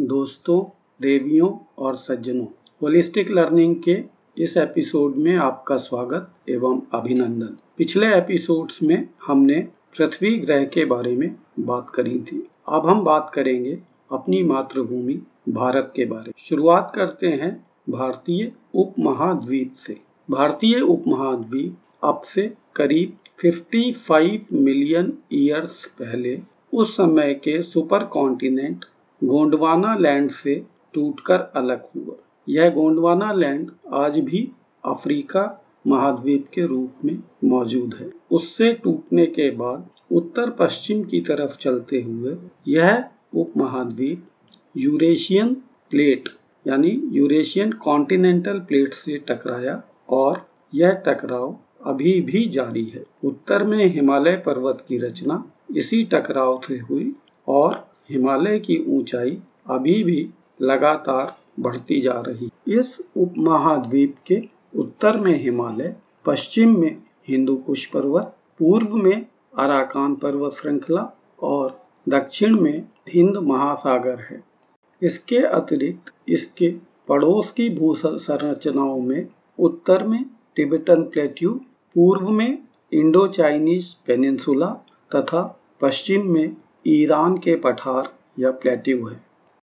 दोस्तों, देवियों और सज्जनों होलिस्टिक लर्निंग के इस एपिसोड में आपका स्वागत एवं अभिनंदन। पिछले एपिसोड्स में हमने पृथ्वी ग्रह के बारे में बात करी थी। अब हम बात करेंगे अपनी मातृभूमि भारत के बारे। शुरुआत करते हैं भारतीय उपमहाद्वीप से। भारतीय उपमहाद्वीप अब से करीब 55 मिलियन ईयर्स पहले, उस समय के सुपर कॉन्टिनेंट गोंडवाना लैंड से टूटकर अलग हुआ। यह गोंडवाना लैंड आज भी अफ्रीका महाद्वीप के रूप में मौजूद है। उससे टूटने के बाद उत्तर पश्चिम की तरफ़ चलते हुए यह उपमहाद्वीप यूरेशियन प्लेट, यानी यूरेशियन कॉन्टिनेंटल प्लेट से टकराया और यह टकराव अभी भी जारी है। उत्तर में हिमालय पर्वत की रचना इसी टकराव से हुई और हिमालय की ऊंचाई अभी भी लगातार बढ़ती जा रही इस उपमहाद्वीप के उत्तर में हिमालय, पश्चिम में हिंदू कुश पर्वत, पूर्व में अराकान पर्वत श्रृंखला और दक्षिण में हिंद महासागर है। इसके अतिरिक्त इसके पड़ोस की भू संरचनाओं में उत्तर में टिबेटन प्लेट्यू, पूर्व में इंडो चाइनीज़ पेनिनसुला तथा पश्चिम में ईरान के पठार या प्लेट्यू है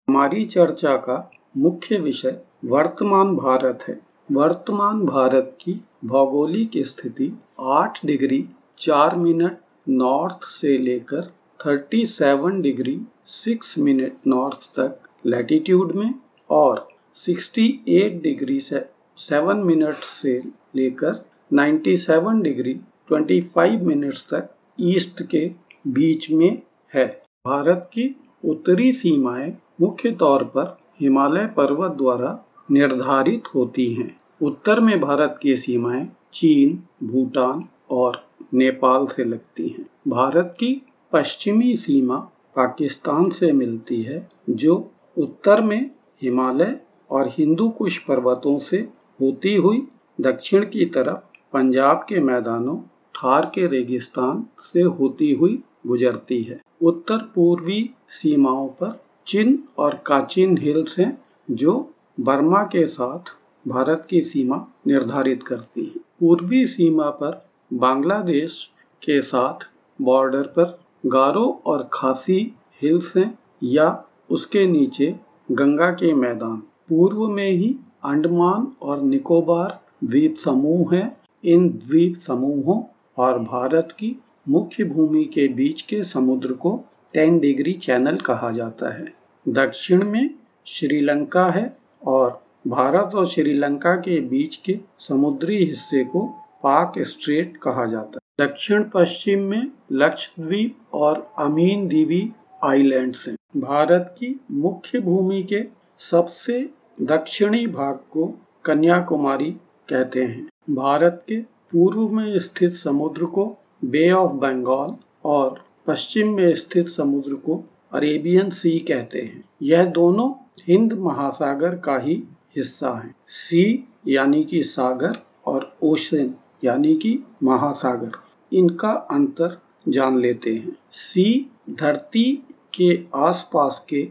हमारी चर्चा का मुख्य विषय वर्तमान भारत है। वर्तमान भारत की भौगोलिक स्थिति 8 डिग्री 4 मिनट नॉर्थ से लेकर 37 डिग्री 6 मिनट नॉर्थ तक लैटिट्यूड में और 68 डिग्री से 7 मिनट से लेकर 97 डिग्री 25 मिनट्स तक ईस्ट के बीच में है। भारत की उत्तरी सीमाएँ मुख्य तौर पर हिमालय पर्वत द्वारा निर्धारित होती हैं। उत्तर में भारत की सीमाएँ चीन, भूटान और नेपाल से लगती हैं। भारत की पश्चिमी सीमा पाकिस्तान से मिलती है, जो उत्तर में हिमालय और हिंदू कुश पर्वतों से होती हुई दक्षिण की तरफ़ पंजाब के मैदानों, थार के रेगिस्तान से होती हुई गुजरती है। उत्तर पूर्वी सीमाओं पर चिन और काचिन हिल्स हैं, जो बर्मा के साथ भारत की सीमा निर्धारित करती है। पूर्वी सीमा पर बांग्लादेश के साथ बॉर्डर पर गारो और खासी हिल्स हैं या उसके नीचे गंगा के मैदान। पूर्व में ही अंडमान और निकोबार द्वीप समूह हैं। इन द्वीप समूहों और भारत की मुख्य भूमि के बीच के समुद्र को 10 डिग्री चैनल कहा जाता है। दक्षिण में श्रीलंका है और भारत और श्रीलंका के बीच के समुद्री हिस्से को पाक स्ट्रेट कहा जाता है। दक्षिण पश्चिम में लक्षद्वीप और अमीन दीवी आइलैंड्स हैं। भारत की मुख्य भूमि के सबसे दक्षिणी भाग को कन्याकुमारी कहते हैं। भारत के पूर्व में स्थित समुद्र को बे ऑफ़ बंगाल और पश्चिम में स्थित समुद्र को अरेबियन सी कहते हैं। यह दोनों हिंद महासागर का ही हिस्सा है। सी यानी कि सागर और ओशन यानी कि महासागर, इनका अंतर जान लेते हैं। सी धरती के आसपास के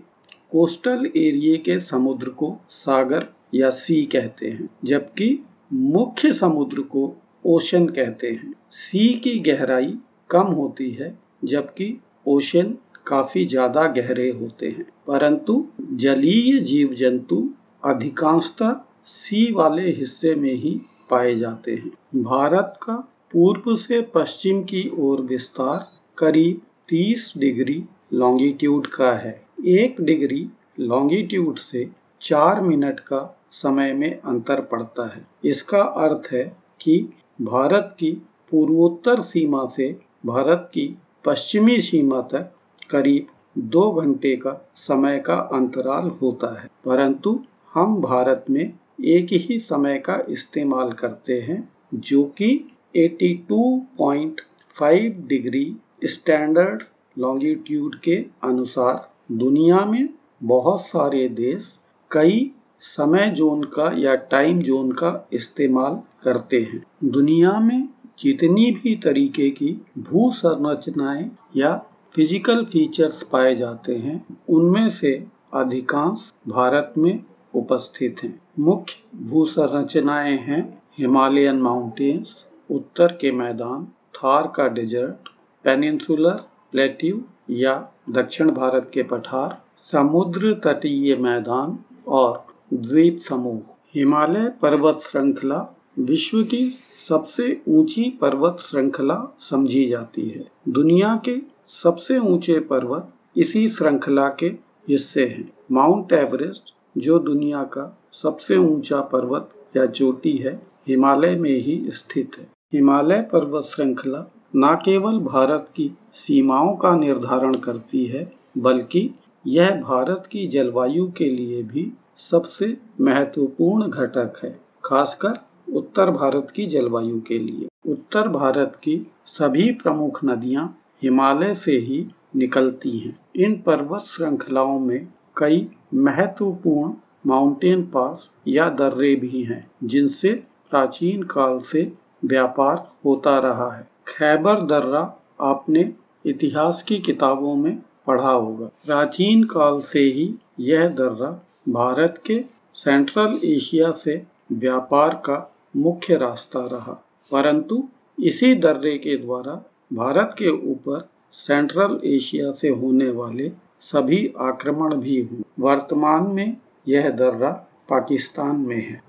कोस्टल एरिए के समुद्र को सागर या सी कहते हैं, जबकि मुख्य समुद्र को ओशन कहते हैं। सी की गहराई कम होती है, जबकि ओशन काफ़ी ज़्यादा गहरे होते हैं। परंतु जलीय जीव जंतु अधिकांशतः सी वाले हिस्से में ही पाए जाते हैं। भारत का पूर्व से पश्चिम की ओर विस्तार करीब 30 डिग्री लॉन्गिट्यूड का है। एक डिग्री लॉन्गिट्यूड से चार मिनट का समय में अंतर पड़ता है। इसका अर्थ है कि भारत की पूर्वोत्तर सीमा से भारत की पश्चिमी सीमा तक करीब दो घंटे का समय का अंतराल होता है। परंतु हम भारत में एक ही समय का इस्तेमाल करते हैं, जो कि 82.5 डिग्री स्टैंडर्ड लॉन्गिट्यूड के अनुसार दुनिया में बहुत सारे देश कई समय जोन का या टाइम जोन का इस्तेमाल करते हैं। दुनिया में जितनी भी तरीके की भू संरचनाएँ या फ़िज़िकल फीचर्स पाए जाते हैं, उनमें से अधिकांश भारत में उपस्थित हैं। मुख्य भू संरचनाएँ हैं हिमालयन माउंटेन्स उत्तर के मैदान, थार का डेजर्ट पेनिनसुलर प्लेट्यू या दक्षिण भारत के पठार, समुद्र तटीय मैदान और द्वीप समूह। हिमालय पर्वत श्रृंखला विश्व की सबसे ऊँची पर्वत श्रृंखला समझी जाती है। दुनिया के सबसे ऊँचे पर्वत इसी श्रृंखला के हिस्से हैं। माउंट एवरेस्ट, जो दुनिया का सबसे ऊँचा पर्वत या चोटी है, हिमालय में ही स्थित है। हिमालय पर्वत श्रृंखला न केवल भारत की सीमाओं का निर्धारण करती है, बल्कि यह भारत की जलवायु के लिए भी सबसे महत्वपूर्ण घटक है, खासकर उत्तर भारत की जलवायु के लिए। उत्तर भारत की सभी प्रमुख नदियाँ हिमालय से ही निकलती हैं। इन पर्वत श्रृंखलाओं में कई महत्वपूर्ण माउंटेन पास या दर्रे भी हैं, जिनसे प्राचीन काल से व्यापार होता रहा है। खैबर दर्रा आपने इतिहास की किताबों में पढ़ा होगा। प्राचीन काल से ही यह दर्रा भारत के सेंट्रल एशिया से व्यापार का मुख्य रास्ता रहा। परंतु इसी दर्रे के द्वारा भारत के ऊपर सेंट्रल एशिया से होने वाले सभी आक्रमण भी हुए। वर्तमान में यह दर्रा पाकिस्तान में है।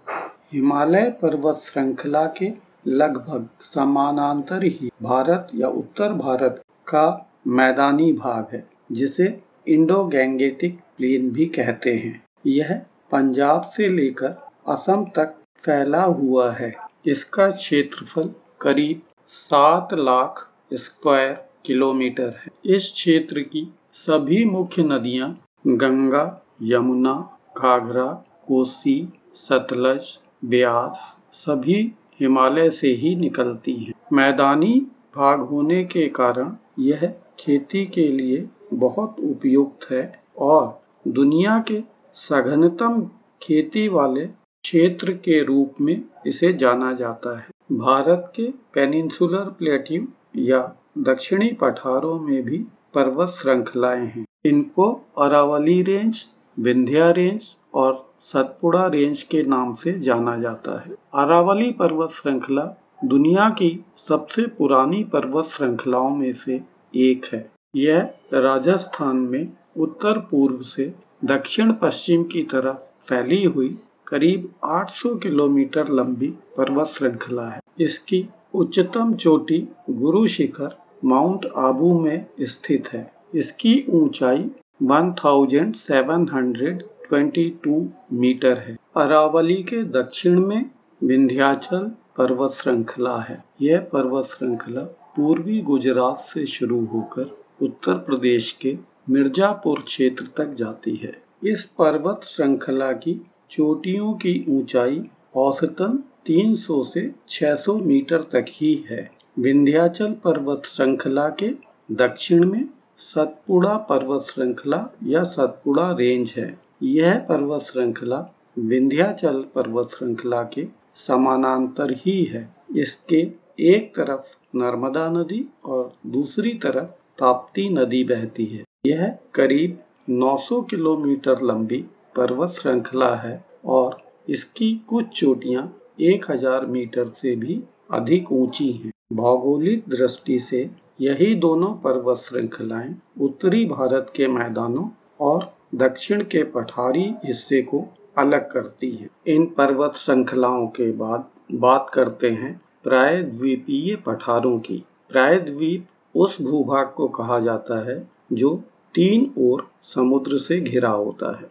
हिमालय पर्वत श्रृंखला के लगभग समानांतर ही भारत या उत्तर भारत का मैदानी भाग है, जिसे इंडो गैंगेटिक प्लेन भी कहते हैं। यह पंजाब से लेकर असम तक फैला हुआ है। इसका क्षेत्रफल करीब सात लाख स्क्वायर किलोमीटर है। इस क्षेत्र की सभी मुख्य नदियाँ गंगा, यमुना, घाघरा, कोसी, सतलज, ब्यास सभी हिमालय से ही निकलती हैं। मैदानी भाग होने के कारण यह खेती के लिए बहुत उपयुक्त है और दुनिया के सघनतम खेती वाले क्षेत्र के रूप में इसे जाना जाता है। भारत के पेनिनसुलर प्लेट्यू या दक्षिणी पठारों में भी पर्वत श्रृंखलाएँ हैं। इनको अरावली रेंज, विंध्या रेंज और सतपुड़ा रेंज के नाम से जाना जाता है। अरावली पर्वत श्रृंखला दुनिया की सबसे पुरानी पर्वत श्रृंखलाओं में से एक है। यह राजस्थान में उत्तर पूर्व से दक्षिण पश्चिम की तरफ़ फैली हुई करीब 800 किलोमीटर लंबी पर्वत श्रृंखला है। इसकी उच्चतम चोटी गुरु शिखर माउंट आबू में स्थित है। इसकी ऊंचाई 1722 मीटर है। अरावली के दक्षिण में विंध्याचल पर्वत श्रृंखला है। यह पर्वत श्रृंखला पूर्वी गुजरात से शुरू होकर उत्तर प्रदेश के मिर्जापुर क्षेत्र तक जाती है। इस पर्वत श्रृंखला की चोटियों की ऊंचाई औसतन 300 से 600 मीटर तक ही है। विंध्याचल पर्वत श्रृंखला के दक्षिण में सतपुड़ा पर्वत श्रृंखला या सतपुड़ा रेंज है। यह पर्वत श्रृंखला विंध्याचल पर्वत श्रृंखला के समानांतर ही है। इसके एक तरफ़ नर्मदा नदी और दूसरी तरफ़ ताप्ती नदी बहती है। यह करीब 900 किलोमीटर लंबी पर्वत श्रृंखला है। और इसकी कुछ चोटियाँ 1000 मीटर से भी अधिक ऊँची हैं। भौगोलिक दृष्टि से यही दोनों पर्वत श्रृंखलाएँ उत्तरी भारत के मैदानों और दक्षिण के पठारी हिस्से को अलग करती हैं। इन पर्वत श्रृंखलाओं के बाद बात करते हैं प्रायद्वीपीय पठारों की। प्रायद्वीप उस भूभाग को कहा जाता है जो तीन ओर समुद्र से घिरा होता है।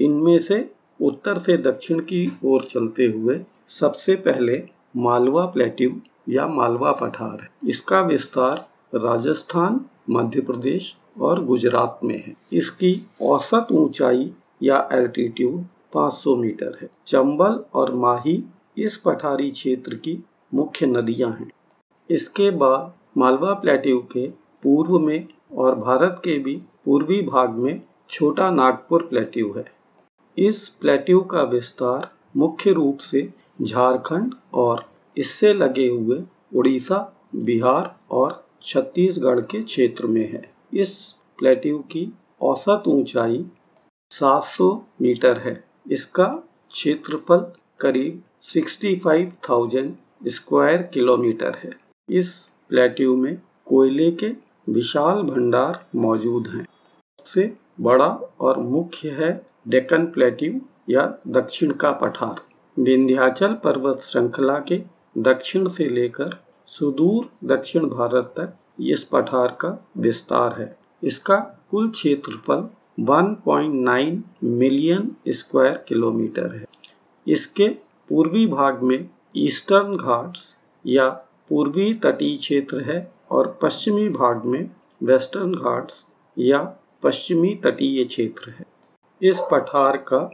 इनमें से उत्तर से दक्षिण की ओर चलते हुए सबसे पहले मालवा प्लेट्यू या मालवा पठार। है इसका विस्तार राजस्थान, मध्य प्रदेश और गुजरात में है। इसकी औसत ऊंचाई या एल्टीट्यूड 500 मीटर है। चंबल और माही इस पठारी क्षेत्र की मुख्य नदियाँ हैं। इसके बाद मालवा प्लेट्यू के पूर्व में और भारत के भी पूर्वी भाग में छोटा नागपुर प्लेट्यू है। इस प्लेट्यू का विस्तार मुख्य रूप से झारखंड और इससे लगे हुए उड़ीसा बिहार और छत्तीसगढ़ के क्षेत्र में है। इस प्लेट्यू की औसत ऊंचाई 700 मीटर है। इसका क्षेत्रफल करीब 65,000 स्क्वायर किलोमीटर है। इस प्लेट्यू में कोयले के विशाल भंडार मौजूद हैं। सबसे बड़ा और मुख्य है डेक्कन प्लेट्यू या दक्षिण का पठार। विंध्याचल पर्वत श्रृंखला के दक्षिण से लेकर सुदूर दक्षिण भारत तक इस पठार का विस्तार है। इसका कुल क्षेत्रफल 1.9 मिलियन स्क्वायर किलोमीटर है। इसके पूर्वी भाग में ईस्टर्न घाट्स या पूर्वी तटीय क्षेत्र है और पश्चिमी भाग में वेस्टर्न घाट्स या पश्चिमी तटीय क्षेत्र है। इस पठार का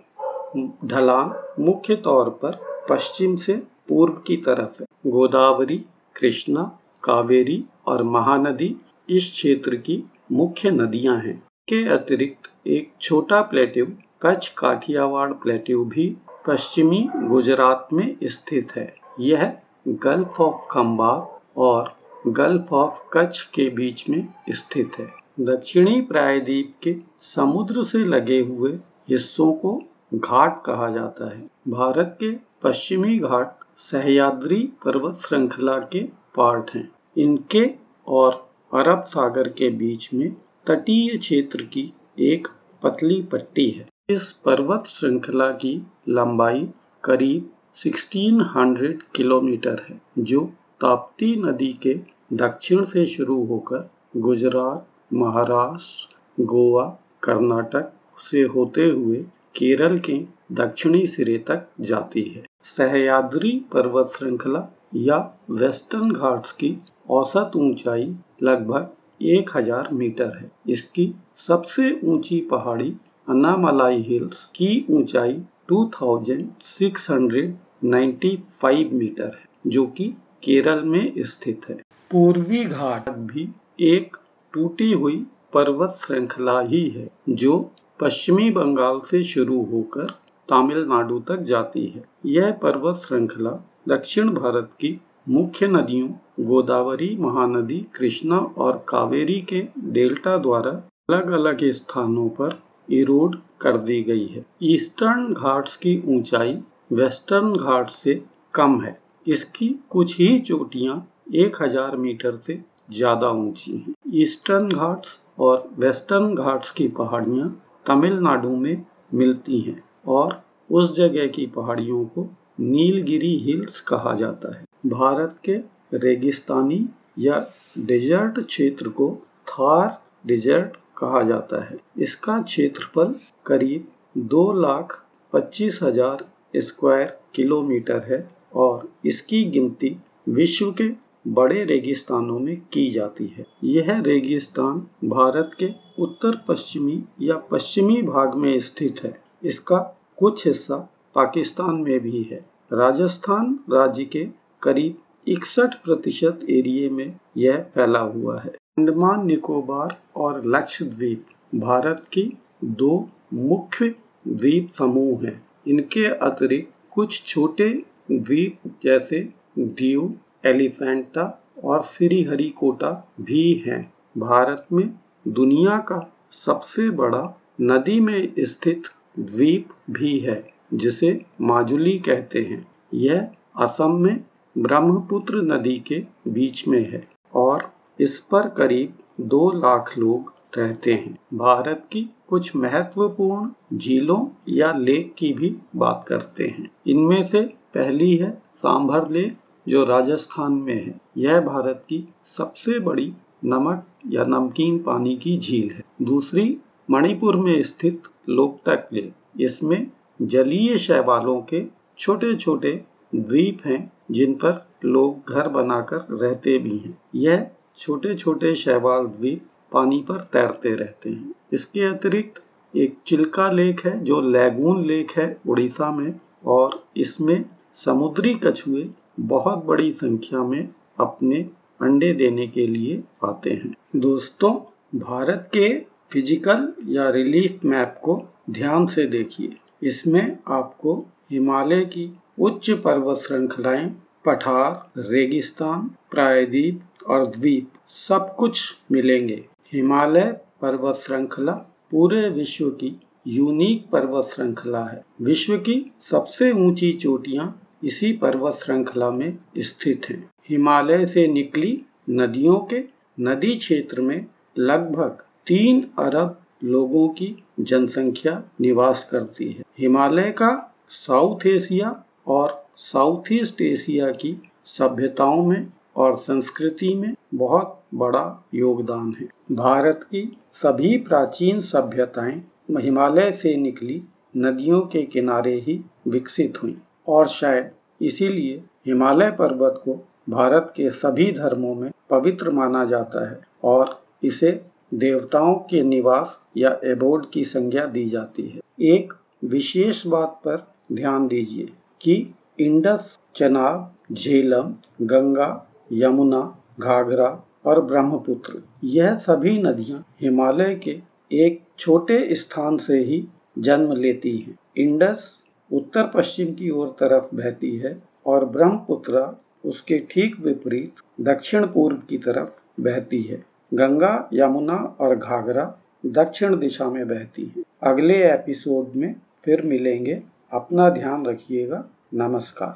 ढलान मुख्य तौर पर पश्चिम से पूर्व की तरफ़ है। गोदावरी, कृष्णा, कावेरी और महानदी इस क्षेत्र की मुख्य नदियाँ हैं। के अतिरिक्त एक छोटा प्लेट्यू, कच्छ काठियावाड़ प्लेट्यू भी पश्चिमी गुजरात में स्थित है। यह गल्फ ऑफ़ खम्बार और गल्फ ऑफ़ कच्छ के बीच में स्थित है। दक्षिणी प्रायद्वीप के समुद्र से लगे हुए हिस्सों को घाट कहा जाता है। भारत के पश्चिमी घाट सहयाद्री पर्वत श्रृंखला के पार्ट हैं। इनके और अरब सागर के बीच में तटीय क्षेत्र की एक पतली पट्टी है। इस पर्वत श्रृंखला की लंबाई करीब 1600 किलोमीटर है, जो ताप्ती नदी के दक्षिण से शुरू होकर गुजरात महाराष्ट्र, गोवा, कर्नाटक से होते हुए केरल के दक्षिणी सिरे तक जाती है। सहयाद्री पर्वत श्रृंखला या वेस्टर्न घाट्स की औसत ऊंचाई लगभग 1000 मीटर है। इसकी सबसे ऊँची पहाड़ी अनामलाई हिल्स की ऊंचाई 2695 मीटर है, जो कि केरल में स्थित है। पूर्वी घाट भी एक टूटी हुई पर्वत श्रृंखला ही है, जो पश्चिमी बंगाल से शुरू होकर तमिलनाडु तक जाती है। यह पर्वत श्रृंखला दक्षिण भारत की मुख्य नदियों, गोदावरी महानदी, कृष्णा और कावेरी के डेल्टा द्वारा अलग अलग स्थानों पर इरोड कर दी गई है। ईस्टर्न घाट्स की ऊंचाई वेस्टर्न घाट से कम है। इसकी कुछ ही चोटियाँ 1000 मीटर से ज़्यादा ऊँची हैं। ईस्टर्न घाट्स और वेस्टर्न घाट्स की पहाड़ियाँ तमिलनाडु में मिलती हैं और उस जगह की पहाड़ियों को नीलगिरी हिल्स कहा जाता है। भारत के रेगिस्तानी या डेजर्ट क्षेत्र को थार डेजर्ट कहा जाता है। इसका क्षेत्रफल करीब दो लाख पच्चीस हज़ार स्क्वायर किलोमीटर है और इसकी गिनती विश्व के बड़े रेगिस्तानों में की जाती है। यह रेगिस्तान भारत के उत्तर पश्चिमी या पश्चिमी भाग में स्थित है। इसका कुछ हिस्सा पाकिस्तान में भी है। राजस्थान राज्य के करीब इकसठ प्रतिशत एरिए में यह फैला हुआ है। अंडमान निकोबार और लक्षद्वीप भारत की दो मुख्य द्वीप समूह हैं। इनके अतिरिक्त कुछ छोटे द्वीप जैसे दीव एलिफेंटा और श्रीहरिकोटा भी हैं। भारत में दुनिया का सबसे बड़ा नदी में स्थित द्वीप भी है, जिसे माजुली कहते हैं। यह असम में ब्रह्मपुत्र नदी के बीच में है और इस पर करीब दो लाख लोग रहते हैं। भारत की कुछ महत्वपूर्ण झीलों या लेक की भी बात करते हैं। इनमें से पहली है सांभर लेक जो राजस्थान में है, यह भारत की सबसे बड़ी नमक या नमकीन पानी की झील है। दूसरी, मणिपुर में स्थित लोकटक लेक इसमें जलीय शैवालों के छोटे छोटे द्वीप हैं, जिन पर लोग घर बनाकर रहते भी हैं। यह छोटे छोटे शैवाल द्वीप पानी पर तैरते रहते हैं। इसके अतिरिक्त, एक चिल्का लेक है, जो लैगून लेक है उड़ीसा में, और इसमें समुद्री कछुए बहुत बड़ी संख्या में अपने अंडे देने के लिए आते हैं। दोस्तों, भारत के फ़िज़िकल या रिलीफ मैप को ध्यान से देखिए। इसमें आपको हिमालय की उच्च पर्वत श्रृंखलाएँ, पठार, रेगिस्तान, प्रायद्वीप और द्वीप सब कुछ मिलेंगे। हिमालय पर्वत श्रृंखला पूरे विश्व की यूनिक पर्वत श्रृंखला है। विश्व की सबसे ऊँची चोटियाँ इसी पर्वत श्रृंखला में स्थित हैं। हिमालय से निकली नदियों के नदी क्षेत्र में लगभग तीन अरब लोगों की जनसंख्या निवास करती है। हिमालय का साउथ एशिया और साउथ ईस्ट एशिया की सभ्यताओं में और संस्कृति में बहुत बड़ा योगदान है। भारत की सभी प्राचीन सभ्यताएँ हिमालय से निकली नदियों के किनारे ही विकसित हुई। और शायद इसीलिए हिमालय पर्वत को भारत के सभी धर्मों में पवित्र माना जाता है और इसे देवताओं के निवास या एबोर्ड की संज्ञा दी जाती है। एक विशेष बात पर ध्यान दीजिए कि इंडस, चनाब, झेलम, गंगा, यमुना, घाघरा और ब्रह्मपुत्र, यह सभी नदियाँ हिमालय के एक छोटे स्थान से ही जन्म लेती हैं। इंडस उत्तर पश्चिम की ओर तरफ़ बहती है और ब्रह्मपुत्र उसके ठीक विपरीत दक्षिण पूर्व की तरफ़ बहती है। गंगा, यमुना और घाघरा दक्षिण दिशा में बहती है। अगले एपिसोड में फिर मिलेंगे। अपना ध्यान रखिएगा। नमस्कार।